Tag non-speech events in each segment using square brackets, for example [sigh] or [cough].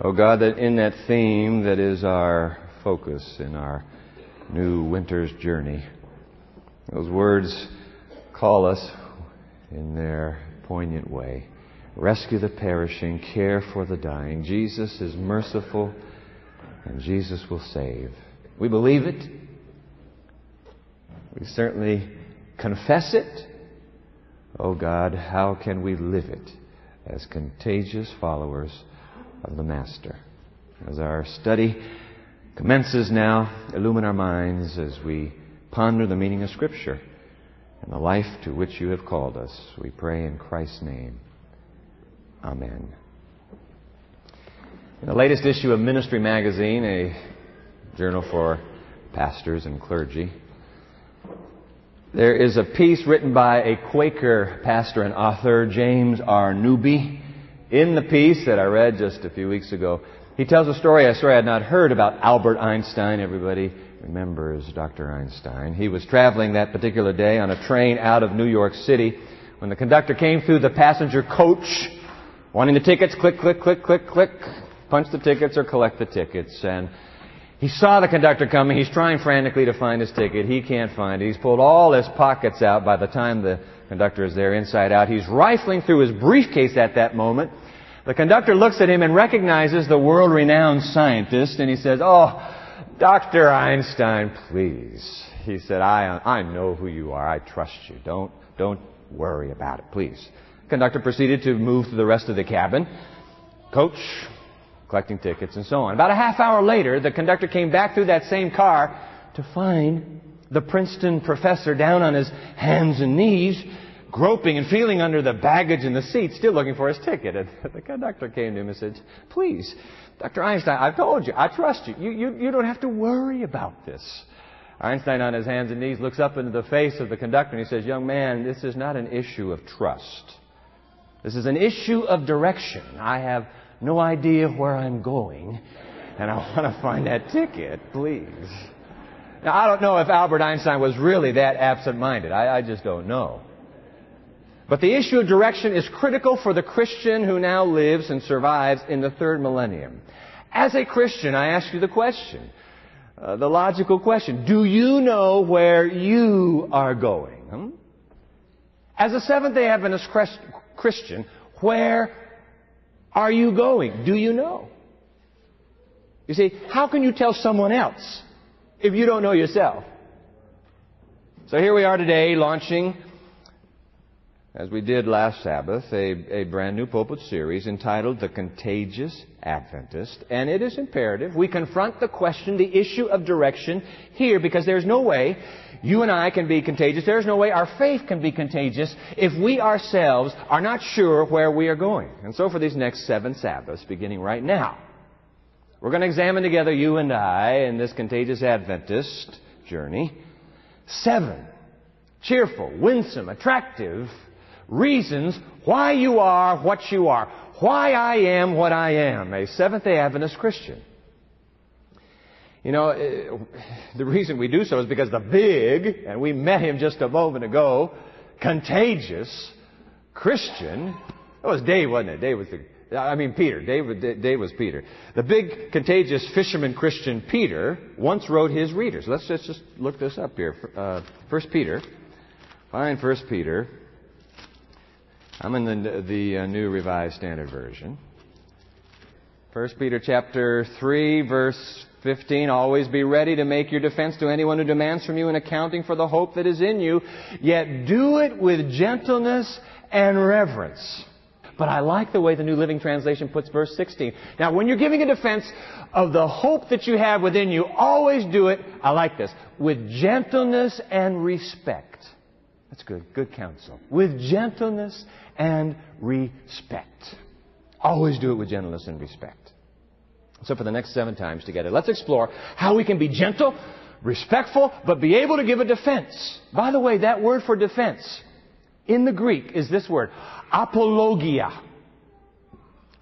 Oh God, that in that theme that is our focus in our new winter's journey, those words call us in their poignant way. Rescue the perishing, care for the dying. Jesus is merciful, and Jesus will save. We believe it. We certainly confess it. Oh God, how can we live it as contagious followers of the Master? As our study commences now, illumine our minds as we ponder the meaning of Scripture and the life to which you have called us. We pray in Christ's name. Amen. In the latest issue of Ministry Magazine, a journal for pastors and clergy, there is a piece written by a Quaker pastor and author, James R. Newby. In the piece that I read just a few weeks ago, he tells a story, a story I had not heard about Albert Einstein. Everybody remembers Dr. Einstein. He was traveling that particular day on a train out of New York City when the conductor came through the passenger coach wanting the tickets, click, click, click, click, click, punch the tickets or collect the tickets. And he saw the conductor coming. He's trying frantically to find his ticket. He can't find it. He's pulled all his pockets out by the time the conductor is there inside out. He's rifling through his briefcase at that moment. The conductor looks at him and recognizes the world-renowned scientist and he says, Oh, Dr. Einstein, please. He said, I, I know who you are. I trust you. Don't, don't worry about it, please. Conductor proceeded to move to the rest of the cabin. Coach, collecting tickets, and so on. About a half hour later, the conductor came back through that same car to find the Princeton professor down on his hands and knees, groping and feeling under the baggage in the seat, still looking for his ticket. And [laughs] the conductor came to him and said, Please, Dr. Einstein, I've told you, I trust you. You, you, you don't have to worry about this. Einstein, on his hands and knees, looks up into the face of the conductor and he says, Young man, this is not an issue of trust. This is an issue of direction. I have no idea where I'm going, and I want to find that ticket, please. Now, I don't know if Albert Einstein was really that absent minded. I, I just don't know. But the issue of direction is critical for the Christian who now lives and survives in the third millennium. As a Christian, I ask you the question, uh, the logical question, do you know where you are going? Hmm? As a Seventh day Adventist Christian, where are you going? Do you know? You see, how can you tell someone else if you don't know yourself? So here we are today launching, as we did last Sabbath, a, a brand new pulpit series entitled The Contagious Adventist. And it is imperative we confront the question, the issue of direction here because there's no way you and I can be contagious. There's no way our faith can be contagious if we ourselves are not sure where we are going. And so for these next seven Sabbaths, beginning right now, we're going to examine together, you and I, in this contagious Adventist journey, seven cheerful, winsome, attractive reasons why you are what you are, why I am what I am, a Seventh day Adventist Christian. You know, eh, the reason we do so is because the big, and we met him just a moment ago, contagious Christian, that was Dave, wasn't it? Dave was the, I mean Peter. Dave, Dave was Peter. The big, contagious fisherman Christian Peter once wrote his readers. Let's just, just look this up here. Uh, First Peter. Find First Peter. I'm in the, the uh, New Revised Standard Version. First Peter chapter 3, verse 15, always be ready to make your defense to anyone who demands from you an accounting for the hope that is in you, yet do it with gentleness and reverence. But I like the way the New Living Translation puts verse 16. Now, when you're giving a defense of the hope that you have within you, always do it, I like this, with gentleness and respect. That's good. Good counsel. With gentleness and respect. Always do it with gentleness and respect. So for the next seven times together, let's explore how we can be gentle, respectful, but be able to give a defense. By the way, that word for defense in the Greek is this word, apologia.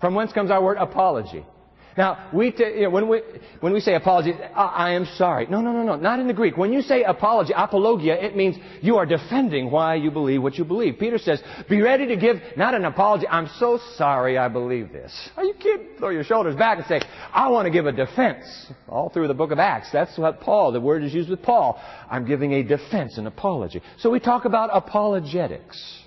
From whence comes our word apology. Now, we t- you know, when, we, when we say apology, I, I am sorry. No, no, no, no, not in the Greek. When you say apology, apologia, it means you are defending why you believe what you believe. Peter says, be ready to give not an apology, I'm so sorry I believe this. Are you kidding? Throw your shoulders back and say, I want to give a defense. All through the book of Acts. That's what Paul, the word is used with Paul. I'm giving a defense, an apology. So we talk about apologetics.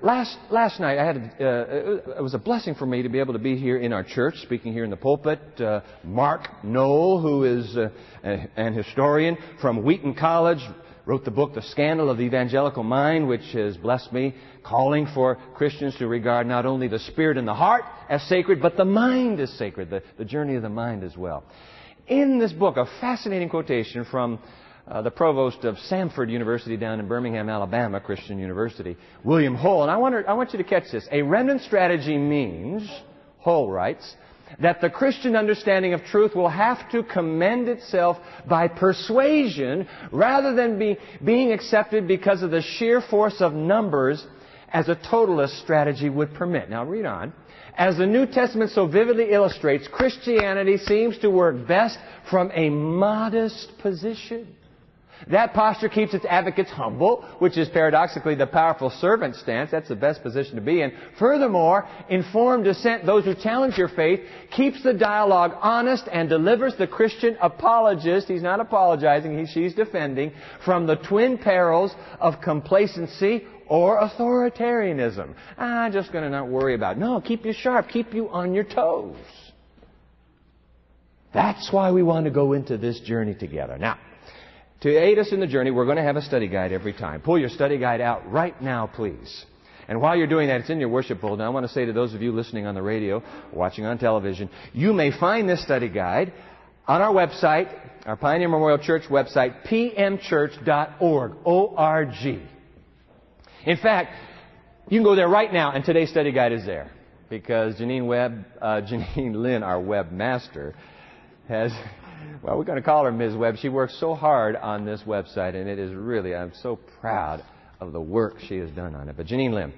Last, last night, I had, uh, it was a blessing for me to be able to be here in our church, speaking here in the pulpit. Uh, Mark Noll, who is uh, an historian from Wheaton College, wrote the book, The Scandal of the Evangelical Mind, which has blessed me, calling for Christians to regard not only the spirit and the heart as sacred, but the mind as sacred, the, the journey of the mind as well. In this book, a fascinating quotation from uh, the provost of Samford University down in Birmingham, Alabama, Christian University, William Hull. And I, wonder, I want you to catch this. A remnant strategy means, Hull writes, that the Christian understanding of truth will have to commend itself by persuasion rather than be, being accepted because of the sheer force of numbers as a totalist strategy would permit. Now read on. As the New Testament so vividly illustrates, Christianity seems to work best from a modest position. That posture keeps its advocates humble, which is paradoxically the powerful servant stance. That's the best position to be in. Furthermore, informed dissent, those who challenge your faith, keeps the dialogue honest and delivers the Christian apologist, he's not apologizing, he, she's defending, from the twin perils of complacency or authoritarianism. Ah, I'm just going to not worry about it. No, keep you sharp, keep you on your toes. That's why we want to go into this journey together. Now, to aid us in the journey, we're going to have a study guide every time. Pull your study guide out right now, please. And while you're doing that, it's in your worship bulletin. I want to say to those of you listening on the radio, watching on television, you may find this study guide on our website, our Pioneer Memorial Church website, pmchurch.org, O-R-G. In fact, you can go there right now, and today's study guide is there because Janine Webb, uh, [laughs] Janine Lim, our webmaster, has well, we're going to call her Ms. Webb. She works so hard on this website, and it is really, I'm so proud of the work she has done on it. But Janine Lim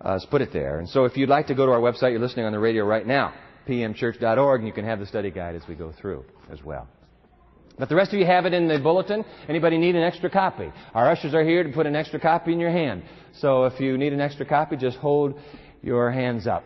uh, has put it there. And so if you'd like to go to our website, you're listening on the radio right now, pmchurch.org, and you can have the study guide as we go through as well. But the rest of you have it in the bulletin. Anybody need an extra copy? Our ushers are here to put an extra copy in your hand. So if you need an extra copy, just hold your hands up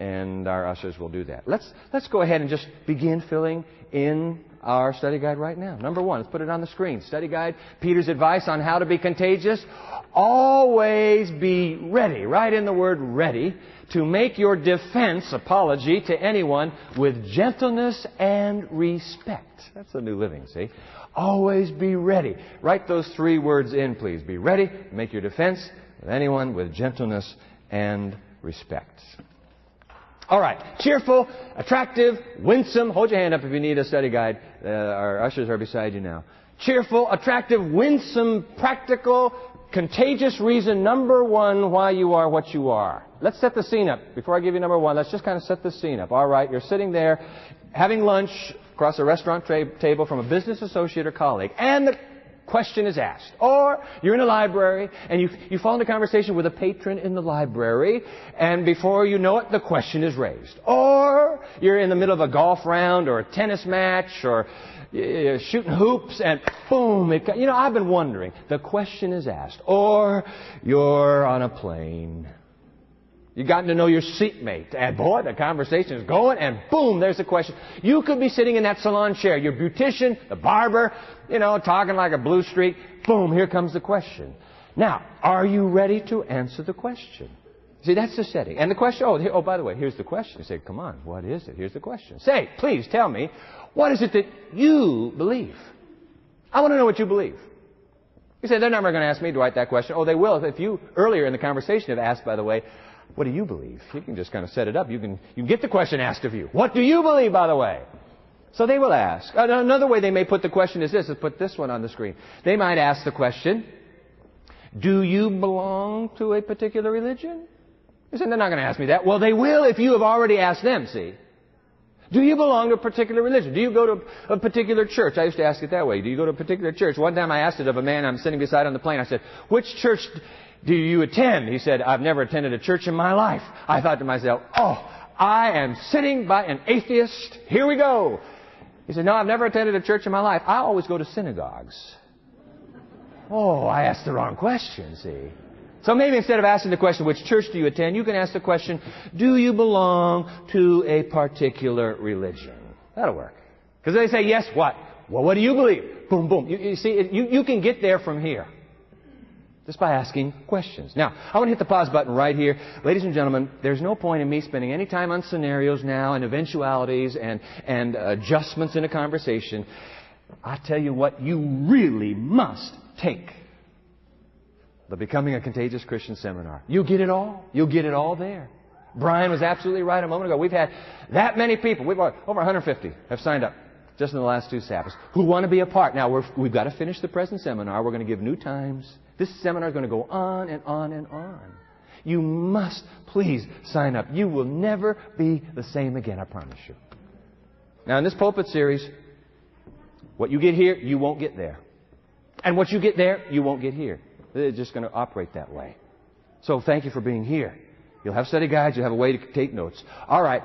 and our ushers will do that. Let's, let's go ahead and just begin filling in our study guide right now. Number one, let's put it on the screen. Study guide, Peter's advice on how to be contagious. Always be ready, right in the word ready, to make your defense, apology to anyone with gentleness and respect. That's the new living, see? Always be ready. Write those three words in, please. Be ready, make your defense with anyone with gentleness and respect. All right. Cheerful, attractive, winsome. Hold your hand up if you need a study guide. Uh, our ushers are beside you now. Cheerful, attractive, winsome, practical, contagious reason number one why you are what you are. Let's set the scene up. Before I give you number one, let's just kind of set the scene up. All right. You're sitting there having lunch across a restaurant tra- table from a business associate or colleague. And the question is asked. Or you're in a library and you, you fall into conversation with a patron in the library and before you know it, the question is raised. Or you're in the middle of a golf round or a tennis match or uh, shooting hoops and boom, it, you know, I've been wondering. The question is asked. Or you're on a plane You've gotten to know your seatmate. And boy, the conversation is going, and boom, there's a question. You could be sitting in that salon chair, your beautician, the barber, you know, talking like a blue streak. Boom, here comes the question. Now, are you ready to answer the question? See, that's the setting. And the question, oh, oh, by the way, here's the question. You say, come on, what is it? Here's the question. Say, please tell me, what is it that you believe? I want to know what you believe. You say, they're never going to ask me to write that question. Oh, they will. If you, earlier in the conversation, have asked, by the way, what do you believe? You can just kind of set it up. You can, you can get the question asked of you. What do you believe, by the way? So they will ask. Uh, another way they may put the question is this, is put this one on the screen. They might ask the question, do you belong to a particular religion? You say, they're not going to ask me that. Well, they will if you have already asked them, see. Do you belong to a particular religion? Do you go to a particular church? I used to ask it that way. Do you go to a particular church? One time I asked it of a man I'm sitting beside on the plane. I said, which church do you attend? He said, I've never attended a church in my life. I thought to myself, oh, I am sitting by an atheist. Here we go. He said, No, I've never attended a church in my life. I always go to synagogues. Oh, I asked the wrong question, see. So maybe instead of asking the question, which church do you attend, you can ask the question, do you belong to a particular religion? That'll work. Because they say, yes, what? Well, what do you believe? Boom, boom. You, you see, you, you can get there from here. Just by asking questions. Now, I want to hit the pause button right here. Ladies and gentlemen, there's no point in me spending any time on scenarios now and eventualities and, and adjustments in a conversation. I tell you what, you really must take the Becoming a Contagious Christian seminar. You'll get it all. You'll get it all there. Brian was absolutely right a moment ago. We've had that many people, we've got over 150 have signed up just in the last two Sabbaths, who want to be a part. Now, we have got to finish the present seminar. We're going to give new times. This seminar is going to go on and on and on. You must please sign up. You will never be the same again, I promise you. Now, in this pulpit series, what you get here, you won't get there. And what you get there, you won't get here. It's just going to operate that way. So thank you for being here. You'll have study guides. You'll have a way to take notes. All right.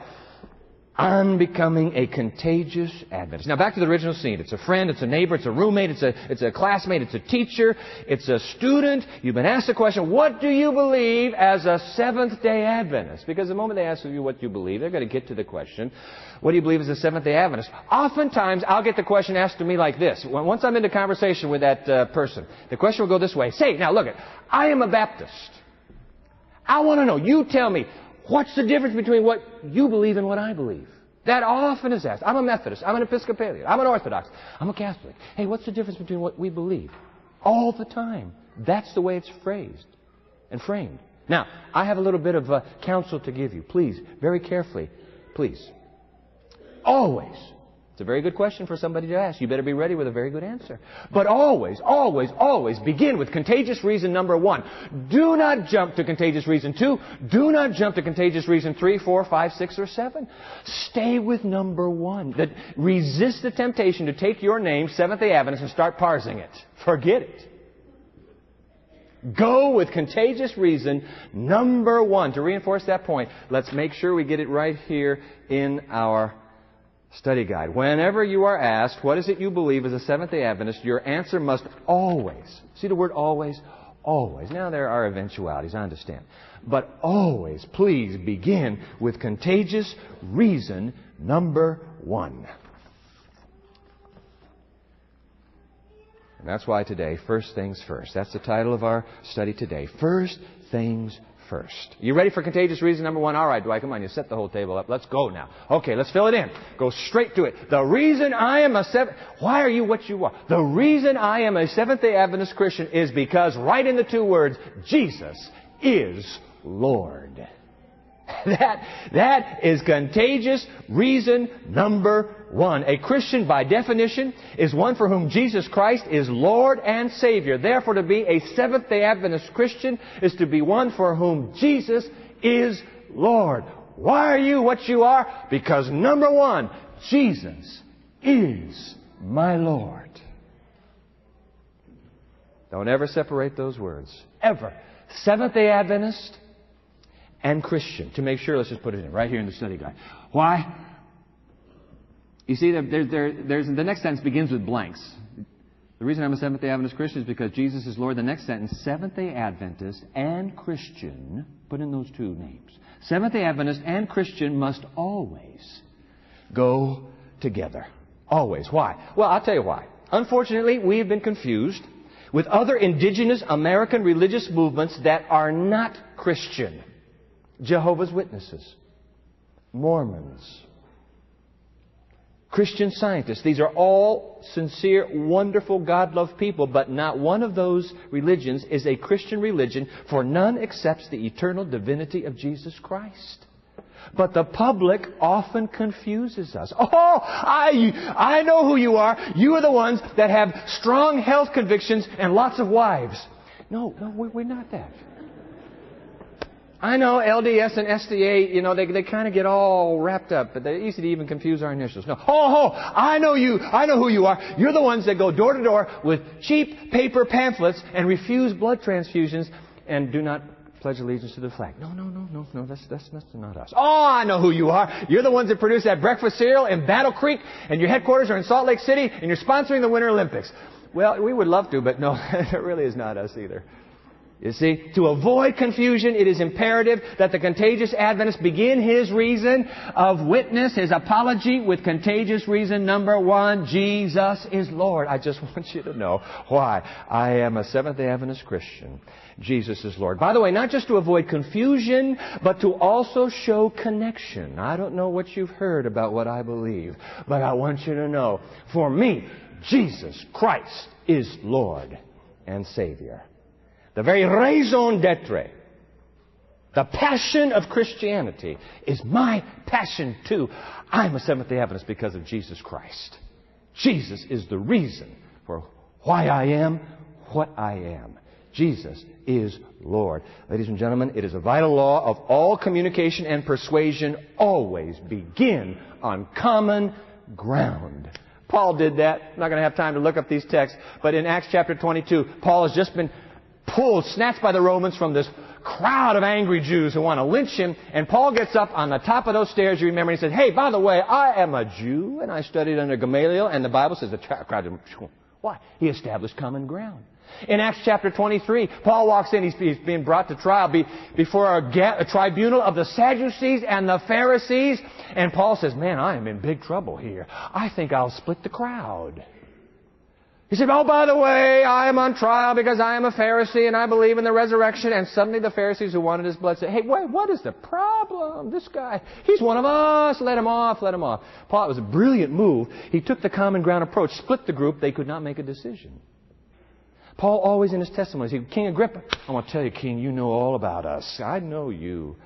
I'm becoming a contagious Adventist. Now back to the original scene. It's a friend, it's a neighbor, it's a roommate, it's a, it's a classmate, it's a teacher, it's a student. You've been asked the question, what do you believe as a Seventh day Adventist? Because the moment they ask you what you believe, they're going to get to the question, what do you believe as a Seventh day Adventist? Oftentimes I'll get the question asked to me like this. Once I'm into conversation with that uh, person, the question will go this way. Say, now look it, I am a Baptist. I want to know, you tell me, What's the difference between what you believe and what I believe? That often is asked. I'm a Methodist. I'm an Episcopalian. I'm an Orthodox. I'm a Catholic. Hey, what's the difference between what we believe? All the time. That's the way it's phrased and framed. Now, I have a little bit of uh, counsel to give you. Please, very carefully, please. Always it's a very good question for somebody to ask. You better be ready with a very good answer. But always, always, always begin with contagious reason number one. Do not jump to contagious reason two. Do not jump to contagious reason three, four, five, six, or seven. Stay with number one. Resist the temptation to take your name, Seventh day Adventist, and start parsing it. Forget it. Go with contagious reason number one. To reinforce that point, let's make sure we get it right here in our study guide. Whenever you are asked, what is it you believe as a Seventh day Adventist, your answer must always, see the word always? Always. Now there are eventualities, I understand. But always, please begin with contagious reason number one. And that's why today, first things first. That's the title of our study today. First things first. You ready for contagious reason number one? All right, Dwight, come on. You set the whole table up. Let's go now. Okay, let's fill it in. Go straight to it. The reason I am a seventh, why are you what you are? The reason I am a Seventh day Adventist Christian is because right in the two words, Jesus is Lord. [laughs] That, that is contagious reason number one. A Christian, by definition, is one for whom Jesus Christ is Lord and Savior. Therefore, to be a Seventh day Adventist Christian is to be one for whom Jesus is Lord. Why are you what you are? Because number one, Jesus is my Lord. Don't ever separate those words. Ever. Seventh day Adventist and Christian. To make sure, let's just put it in right here in the study guide. Why? You see, there, there, there's, the next sentence begins with blanks. The reason I'm a Seventh day Adventist Christian is because Jesus is Lord. The next sentence, Seventh day Adventist and Christian, put in those two names. Seventh day Adventist and Christian must always go together. Always. Why? Well, I'll tell you why. Unfortunately, we have been confused with other indigenous American religious movements that are not Christian. Jehovah's Witnesses, Mormons, Christian scientists. These are all sincere, wonderful, God loved people, but not one of those religions is a Christian religion, for none accepts the eternal divinity of Jesus Christ. But the public often confuses us. Oh, I, I know who you are. You are the ones that have strong health convictions and lots of wives. No, no, we're not that. I know LDS and SDA, you know, they, they kind of get all wrapped up, but they're easy to even confuse our initials. No. Oh, oh, I know you. I know who you are. You're the ones that go door to door with cheap paper pamphlets and refuse blood transfusions and do not pledge allegiance to the flag. No, no, no, no, no, that's, that's, that's not us. Oh, I know who you are. You're the ones that produce that breakfast cereal in Battle Creek, and your headquarters are in Salt Lake City, and you're sponsoring the Winter Olympics. Well, we would love to, but no, [laughs] it really is not us either. You see, to avoid confusion, it is imperative that the contagious Adventist begin his reason of witness, his apology with contagious reason number one, Jesus is Lord. I just [laughs] want you to know why. I am a Seventh day Adventist Christian. Jesus is Lord. By the way, not just to avoid confusion, but to also show connection. I don't know what you've heard about what I believe, but I want you to know, for me, Jesus Christ is Lord and Savior. The very raison d'etre, the passion of Christianity is my passion too. I'm a Seventh day Adventist because of Jesus Christ. Jesus is the reason for why I am what I am. Jesus is Lord. Ladies and gentlemen, it is a vital law of all communication and persuasion always begin on common ground. Paul did that. I'm not going to have time to look up these texts, but in Acts chapter 22, Paul has just been pulled, snatched by the Romans from this crowd of angry Jews who want to lynch him. And Paul gets up on the top of those stairs, you remember, and he says, Hey, by the way, I am a Jew, and I studied under Gamaliel, and the Bible says the crowd. Why? He established common ground. In Acts chapter 23, Paul walks in, he's, he's being brought to trial be, before a, a tribunal of the Sadducees and the Pharisees, and Paul says, Man, I am in big trouble here. I think I'll split the crowd. He said, Oh, by the way, I am on trial because I am a Pharisee and I believe in the resurrection. And suddenly the Pharisees who wanted his blood said, Hey, wait, what is the problem? This guy, he's one of us. Let him off, let him off. Paul, it was a brilliant move. He took the common ground approach, split the group. They could not make a decision. Paul always in his testimony, he said, King Agrippa, I want to tell you, King, you know all about us. I know you.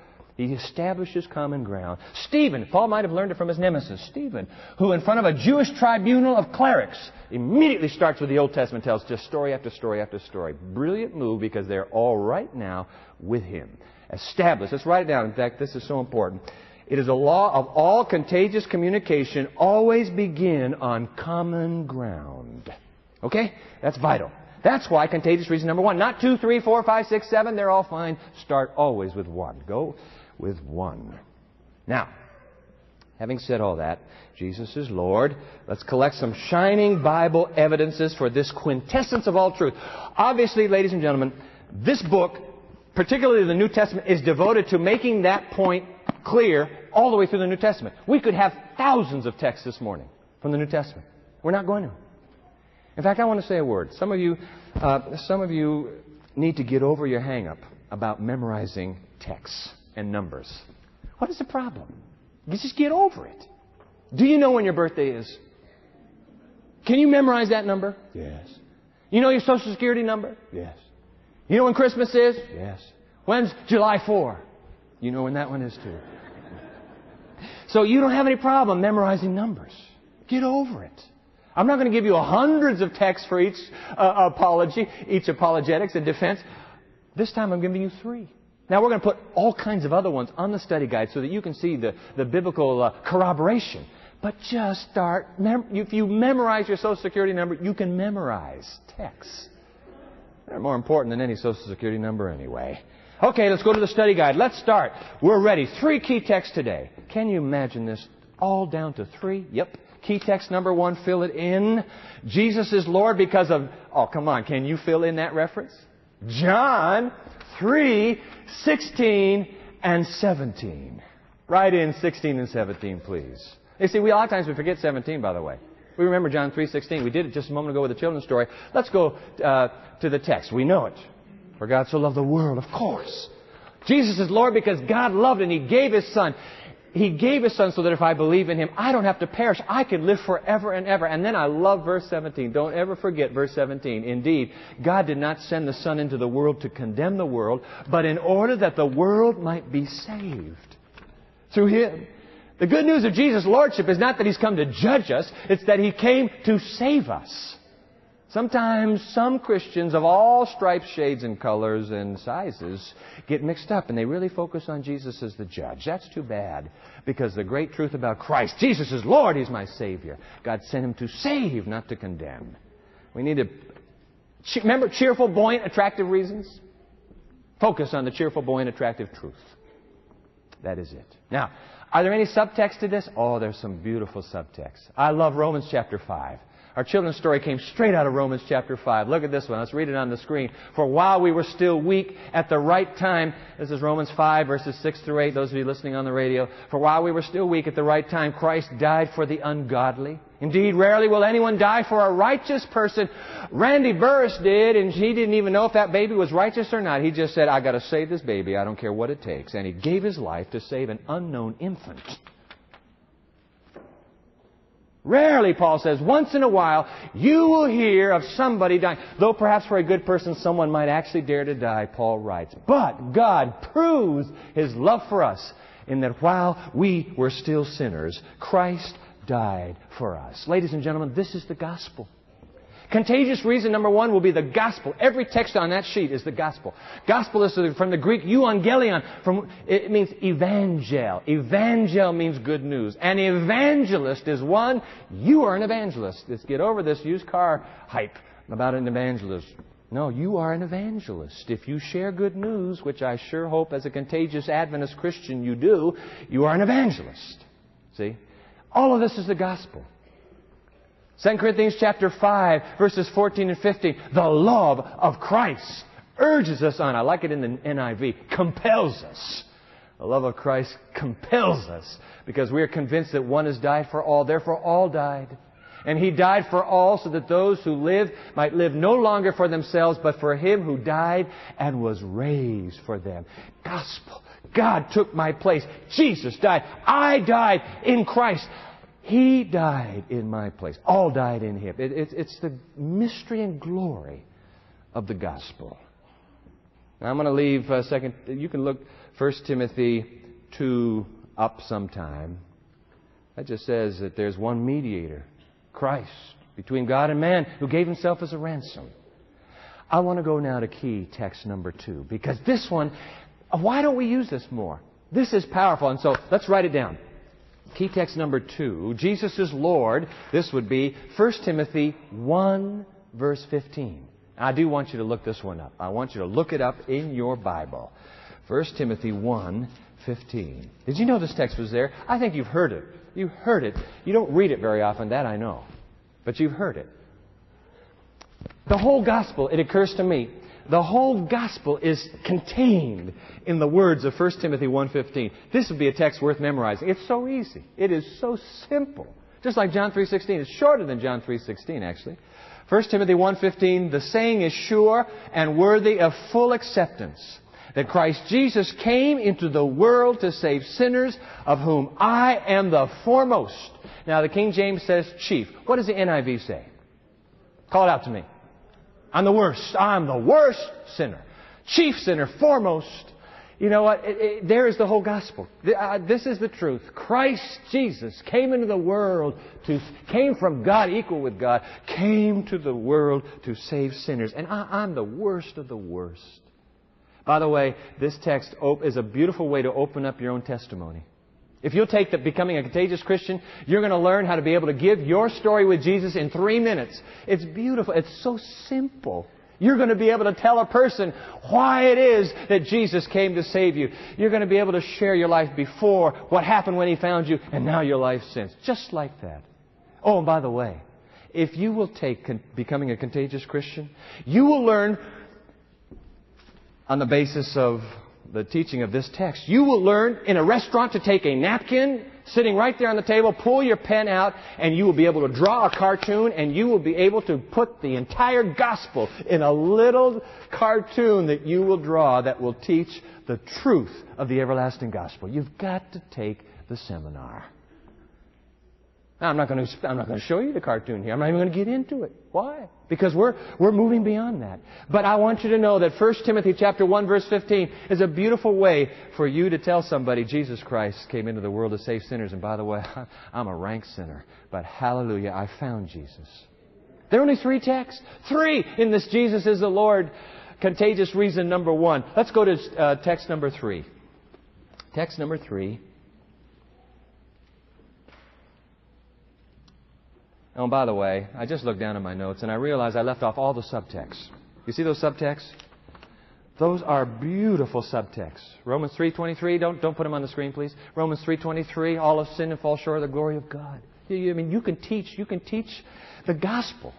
He establishes common ground. Stephen, Paul might have learned it from his nemesis, Stephen, who in front of a Jewish tribunal of clerics immediately starts with the Old Testament, tells just story after story after story. Brilliant move because they're all right now with him. Established. Let's write it down. In fact, this is so important. It is a law of all contagious communication always begin on common ground. Okay? That's vital. That's why contagious reason number one. Not two, three, four, five, six, seven. They're all fine. Start always with one. Go with one. Now, having said all that, Jesus is Lord. Let's collect some shining Bible evidences for this quintessence of all truth. Obviously, ladies and gentlemen, this book, particularly the New Testament, is devoted to making that point clear all the way through the New Testament. We could have thousands of texts this morning from the New Testament. We're not going to. In fact, I want to say a word. Some of you, uh, some of you need to get over your hang up about memorizing texts and numbers. What is the problem? You just get over it. Do you know when your birthday is? Can you memorize that number? Yes. You know your social security number? Yes. You know when Christmas is? Yes. When's July 4? You know when that one is too. So you don't have any problem memorizing numbers. Get over it. I'm not going to give you hundreds of texts for each uh, apology, each apologetics and defense. This time I'm giving you three. Now we're going to put all kinds of other ones on the study guide so that you can see the, the biblical uh, corroboration. But just start, mem- if you memorize your Social Security number, you can memorize texts. They're more important than any Social Security number anyway. Okay, let's go to the study guide. Let's start. We're ready. Three key texts today. Can you imagine this? All down to three? Yep. Key text number one, fill it in. Jesus is Lord because of, oh come on, can you fill in that reference? John 3, 16, and 17. Write in 16 and 17, please. You see, we a lot of times we forget 17, by the way. We remember John 3.16. We did it just a moment ago with the children's story. Let's go uh, to the text. We know it. For God so loved the world, of course. Jesus is Lord because God loved and He gave His Son. He gave His Son so that if I believe in Him, I don't have to perish. I can live forever and ever. And then I love verse 17. Don't ever forget verse 17. Indeed, God did not send the Son into the world to condemn the world, but in order that the world might be saved through Him. The good news of Jesus' Lordship is not that He's come to judge us, it's that He came to save us. Sometimes some Christians of all stripes, shades, and colors and sizes get mixed up and they really focus on Jesus as the judge. That's too bad because the great truth about Christ, Jesus is Lord, He's my Savior. God sent Him to save, not to condemn. We need to, remember cheerful, buoyant, attractive reasons? Focus on the cheerful, buoyant, attractive truth. That is it. Now, are there any subtext to this? Oh, there's some beautiful subtext. I love Romans chapter 5. Our children's story came straight out of Romans chapter 5. Look at this one. Let's read it on the screen. For while we were still weak at the right time, this is Romans 5 verses 6 through 8, those of you listening on the radio. For while we were still weak at the right time, Christ died for the ungodly. Indeed, rarely will anyone die for a righteous person. Randy Burris did, and he didn't even know if that baby was righteous or not. He just said, I gotta save this baby. I don't care what it takes. And he gave his life to save an unknown infant. Rarely, Paul says, once in a while, you will hear of somebody dying. Though perhaps for a good person, someone might actually dare to die, Paul writes. But God proves His love for us in that while we were still sinners, Christ died for us. Ladies and gentlemen, this is the gospel. Contagious reason number one will be the gospel. Every text on that sheet is the gospel. Gospel is from the Greek euangelion. From, it means evangel. Evangel means good news. An evangelist is one, you are an evangelist. Let's get over this used car hype about an evangelist. No, you are an evangelist. If you share good news, which I sure hope as a contagious Adventist Christian you do, you are an evangelist. See? All of this is the gospel. 2 Corinthians chapter 5 verses 14 and 15. The love of Christ urges us on. I like it in the NIV. Compels us. The love of Christ compels us because we are convinced that one has died for all. Therefore all died. And He died for all so that those who live might live no longer for themselves, but for Him who died and was raised for them. Gospel. God took my place. Jesus died. I died in Christ. He died in my place. All died in Him. It, it, it's the mystery and glory of the gospel. Now, I'm going to leave uh, second. You can look 1 Timothy 2 up sometime. That just says that there's one mediator, Christ, between God and man, who gave himself as a ransom. I want to go now to key text number two, because this one, why don't we use this more? This is powerful, and so let's write it down. Key text number two, Jesus is Lord. This would be 1 Timothy 1 verse 15. I do want you to look this one up. I want you to look it up in your Bible. 1 Timothy 1 15. Did you know this text was there? I think you've heard it. You've heard it. You don't read it very often, that I know. But you've heard it. The whole gospel, it occurs to me, the whole gospel is contained in the words of 1 Timothy 1.15. This would be a text worth memorizing. It's so easy. It is so simple. Just like John 3.16. It's shorter than John 3.16, actually. 1 Timothy 1.15, the saying is sure and worthy of full acceptance that Christ Jesus came into the world to save sinners, of whom I am the foremost. Now, the King James says chief. What does the NIV say? Call it out to me. I'm the worst. I'm the worst sinner. Chief sinner, foremost. You know what? It, it, there is the whole gospel. Uh, this is the truth. Christ Jesus came into the world to, came from God, equal with God, came to the world to save sinners. And I, I'm the worst of the worst. By the way, this text is a beautiful way to open up your own testimony. If you'll take the becoming a contagious Christian, you're going to learn how to be able to give your story with Jesus in three minutes. It's beautiful. It's so simple. You're going to be able to tell a person why it is that Jesus came to save you. You're going to be able to share your life before, what happened when He found you, and now your life since. Just like that. Oh, and by the way, if you will take con- becoming a contagious Christian, you will learn on the basis of the teaching of this text. You will learn in a restaurant to take a napkin sitting right there on the table, pull your pen out, and you will be able to draw a cartoon, and you will be able to put the entire gospel in a little cartoon that you will draw that will teach the truth of the everlasting gospel. You've got to take the seminar. Now, I'm not going to, I'm not going to show you the cartoon here. I'm not even going to get into it. Why? Because we're, we're moving beyond that. But I want you to know that 1 Timothy chapter 1 verse 15 is a beautiful way for you to tell somebody Jesus Christ came into the world to save sinners. And by the way, [laughs] I'm a rank sinner. But hallelujah, I found Jesus. There are only three texts. Three in this Jesus is the Lord contagious reason number one. Let's go to uh, text number three. Text number three. Oh, by the way, I just looked down at my notes and I realized I left off all the subtexts. You see those subtexts? Those are beautiful subtexts. Romans 3.23, don't, don't put them on the screen, please. Romans 3.23, all of sin and fall short of the glory of God. I mean, you can teach, you can teach the gospel.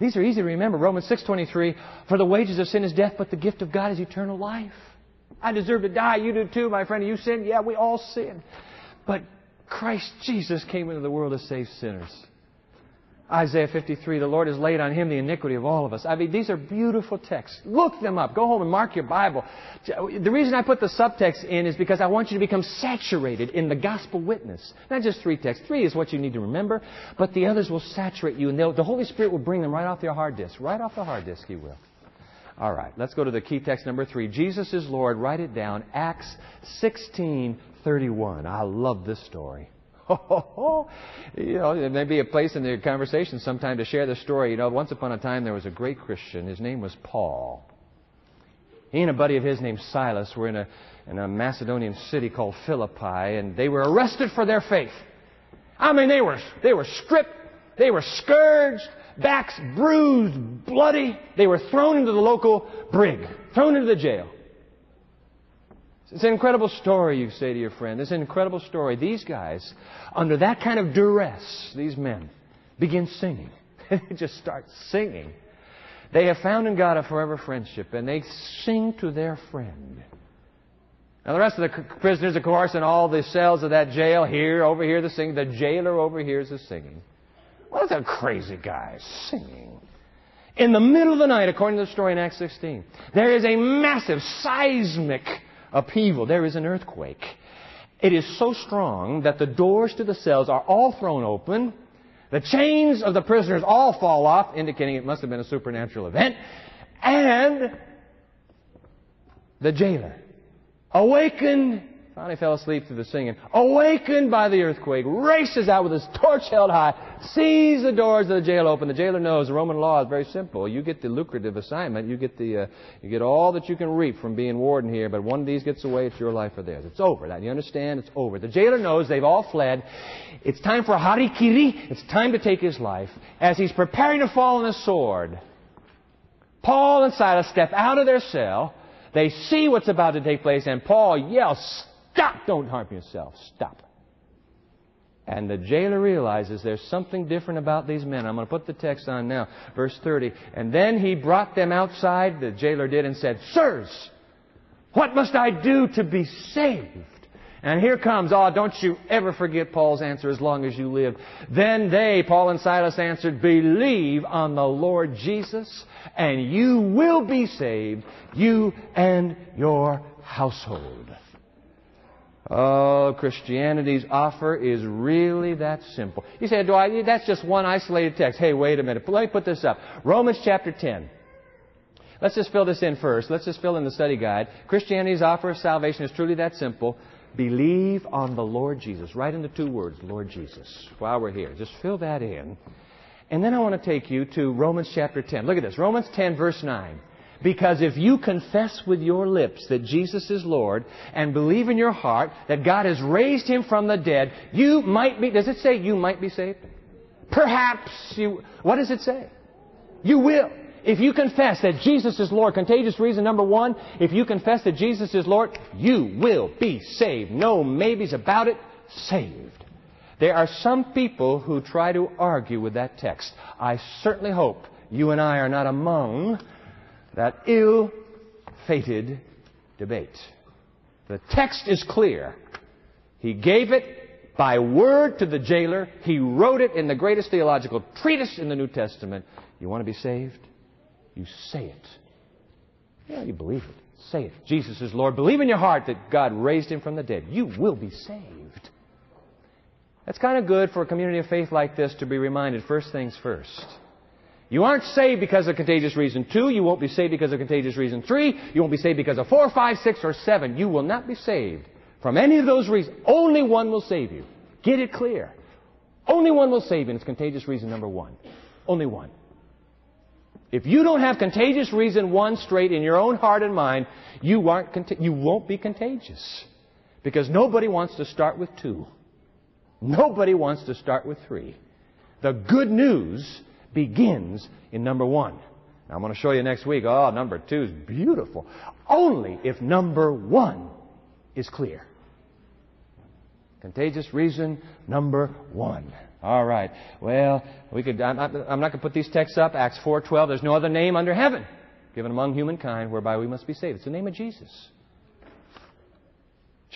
These are easy to remember. Romans 6.23, for the wages of sin is death, but the gift of God is eternal life. I deserve to die. You do too, my friend. You sin? Yeah, we all sin. But Christ Jesus came into the world to save sinners. Isaiah 53, the Lord has laid on him the iniquity of all of us. I mean, these are beautiful texts. Look them up. Go home and mark your Bible. The reason I put the subtext in is because I want you to become saturated in the gospel witness. Not just three texts. Three is what you need to remember, but the others will saturate you, and the Holy Spirit will bring them right off your hard disk. Right off the hard disk, He will. All right, let's go to the key text number three. Jesus is Lord. Write it down. Acts 16:31. I love this story. [laughs] you know, there may be a place in the conversation sometime to share the story. You know, once upon a time there was a great Christian. His name was Paul. He and a buddy of his named Silas were in a, in a Macedonian city called Philippi, and they were arrested for their faith. I mean, they were, they were stripped, they were scourged, backs bruised, bloody. They were thrown into the local brig, thrown into the jail. It's an incredible story, you say to your friend. It's an incredible story. These guys, under that kind of duress, these men, begin singing. [laughs] they just start singing. They have found in God a forever friendship, and they sing to their friend. Now, the rest of the prisoners, of course, in all the cells of that jail, here, over here, the singing. The jailer overhears the singing. What the crazy guys singing? In the middle of the night, according to the story in Acts 16, there is a massive seismic upheaval. There is an earthquake. It is so strong that the doors to the cells are all thrown open. The chains of the prisoners all fall off, indicating it must have been a supernatural event. And the jailer, awakened Finally fell asleep through the singing. Awakened by the earthquake, races out with his torch held high, sees the doors of the jail open. The jailer knows the Roman law is very simple. You get the lucrative assignment. You get the, uh, you get all that you can reap from being warden here, but one of these gets away, it's your life or theirs. It's over. That you understand? It's over. The jailer knows they've all fled. It's time for harikiri. It's time to take his life. As he's preparing to fall on the sword, Paul and Silas step out of their cell. They see what's about to take place, and Paul yells, Stop! Don't harm yourself. Stop. And the jailer realizes there's something different about these men. I'm going to put the text on now. Verse 30. And then he brought them outside, the jailer did, and said, Sirs, what must I do to be saved? And here comes, oh, don't you ever forget Paul's answer as long as you live. Then they, Paul and Silas answered, believe on the Lord Jesus, and you will be saved, you and your household. Oh, Christianity's offer is really that simple. You say, do I, that's just one isolated text. Hey, wait a minute. Let me put this up. Romans chapter 10. Let's just fill this in first. Let's just fill in the study guide. Christianity's offer of salvation is truly that simple. Believe on the Lord Jesus. Right the two words, Lord Jesus. While we're here. Just fill that in. And then I want to take you to Romans chapter 10. Look at this. Romans 10 verse 9. Because if you confess with your lips that Jesus is Lord and believe in your heart that God has raised him from the dead, you might be, does it say you might be saved? Perhaps you, what does it say? You will. If you confess that Jesus is Lord, contagious reason number one, if you confess that Jesus is Lord, you will be saved. No maybes about it, saved. There are some people who try to argue with that text. I certainly hope you and I are not among that ill fated debate. The text is clear. He gave it by word to the jailer. He wrote it in the greatest theological treatise in the New Testament. You want to be saved? You say it. Yeah, you believe it. Say it. Jesus is Lord. Believe in your heart that God raised him from the dead. You will be saved. That's kind of good for a community of faith like this to be reminded first things first. You aren't saved because of contagious reason two. You won't be saved because of contagious reason three. You won't be saved because of four, five, six, or seven. You will not be saved from any of those reasons. Only one will save you. Get it clear. Only one will save you, and it's contagious reason number one. Only one. If you don't have contagious reason one straight in your own heart and mind, you aren't you won't be contagious. Because nobody wants to start with two. Nobody wants to start with three. The good news begins in number one. Now, I'm going to show you next week. Oh, number two is beautiful. Only if number one is clear. Contagious reason number one. All right. Well, we could. I'm, I'm not going to put these texts up. Acts 4:12. There's no other name under heaven given among humankind whereby we must be saved. It's the name of Jesus.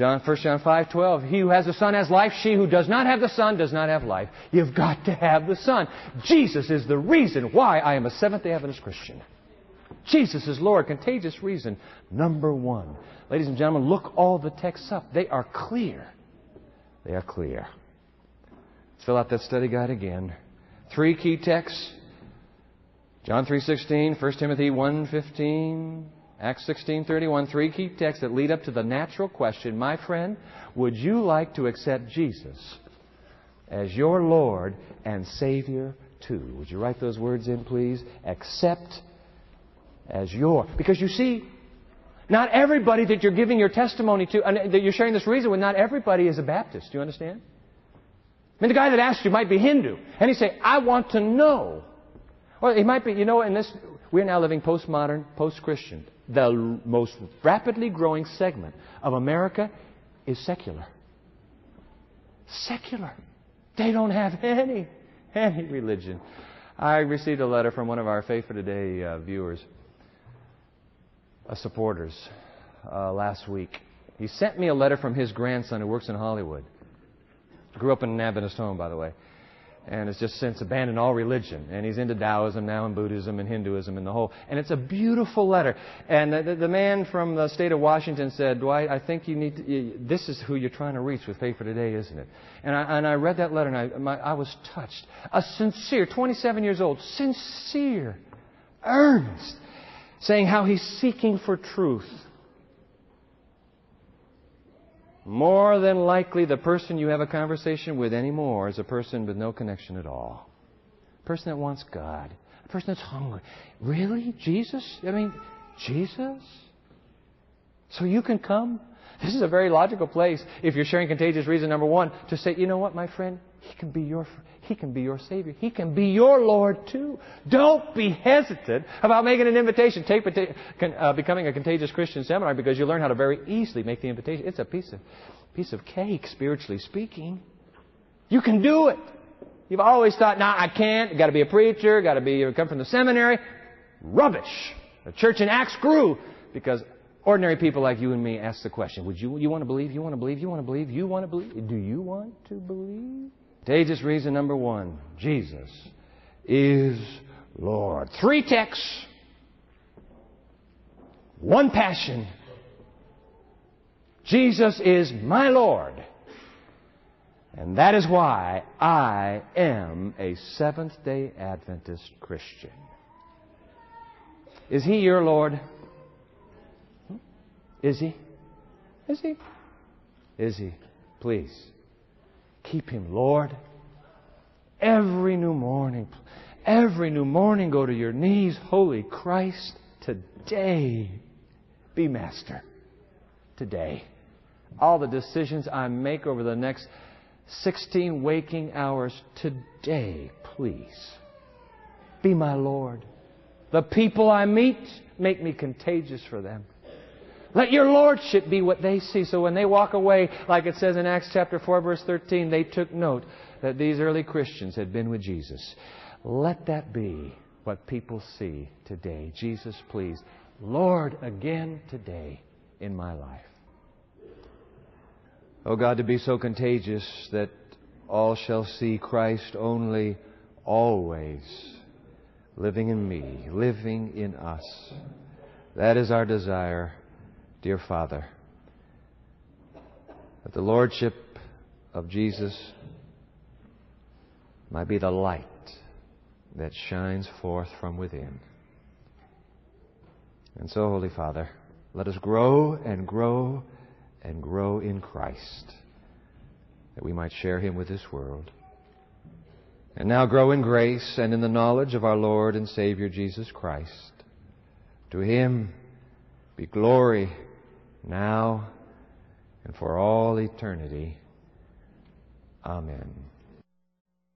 John, 1 John 5:12. He who has the Son has life. She who does not have the Son does not have life. You've got to have the Son. Jesus is the reason why I am a Seventh Day Adventist Christian. Jesus is Lord. Contagious reason number one. Ladies and gentlemen, look all the texts up. They are clear. They are clear. Fill out that study guide again. Three key texts. John 3.16, 1 Timothy 1.15, Acts 16.31, three key texts that lead up to the natural question, my friend, would you like to accept Jesus as your Lord and Savior too? Would you write those words in, please? Accept as your. Because you see, not everybody that you're giving your testimony to, that you're sharing this reason with, not everybody is a Baptist. Do you understand? I mean, the guy that asked you might be Hindu, and he say, "I want to know." Well, he might be. You know, in this, we're now living postmodern, post-Christian the most rapidly growing segment of America is secular. Secular. They don't have [laughs] any, any religion. I received a letter from one of our Faith for Today uh, viewers, uh, supporters, uh, last week. He sent me a letter from his grandson who works in Hollywood. Grew up in an Adventist home, by the way and has just since abandoned all religion. And he's into Taoism now and Buddhism and Hinduism and the whole. And it's a beautiful letter. And the, the man from the state of Washington said, Dwight, I think you need to, you, this is who you're trying to reach with Faith for Today, isn't it? And I, and I read that letter and I, my, I was touched. A sincere, 27 years old, sincere, earnest, saying how he's seeking for truth more than likely the person you have a conversation with anymore is a person with no connection at all. A person that wants God. A person that's hungry. Really? Jesus? I mean, Jesus? So you can come? This is a very logical place, if you're sharing contagious reason number one, to say, you know what, my friend? He can be your, he can be your Savior. He can be your Lord too. Don't be hesitant about making an invitation. Take uh, becoming a contagious Christian seminar because you learn how to very easily make the invitation. It's a piece of, piece of cake, spiritually speaking. You can do it. You've always thought, nah, I can't. Got to be a preacher. Got to be come from the seminary. Rubbish. The church in Acts grew because ordinary people like you and me ask the question: Would you you want to believe? You want to believe? You want to believe? You want to believe? Do you want to believe? Contagious reason number one Jesus is Lord. Three texts, one passion. Jesus is my Lord. And that is why I am a Seventh day Adventist Christian. Is He your Lord? Is He? Is He? Is He? Please. Keep him, Lord. Every new morning, every new morning, go to your knees. Holy Christ, today, be master. Today. All the decisions I make over the next 16 waking hours, today, please, be my Lord. The people I meet, make me contagious for them. Let your lordship be what they see. So when they walk away, like it says in Acts chapter 4 verse 13, they took note that these early Christians had been with Jesus. Let that be what people see today. Jesus, please, Lord, again today in my life. Oh God, to be so contagious that all shall see Christ only, always, living in me, living in us. That is our desire. Dear Father, that the Lordship of Jesus might be the light that shines forth from within. And so, Holy Father, let us grow and grow and grow in Christ, that we might share Him with this world. And now grow in grace and in the knowledge of our Lord and Savior Jesus Christ. To Him be glory now and for all eternity. Amen.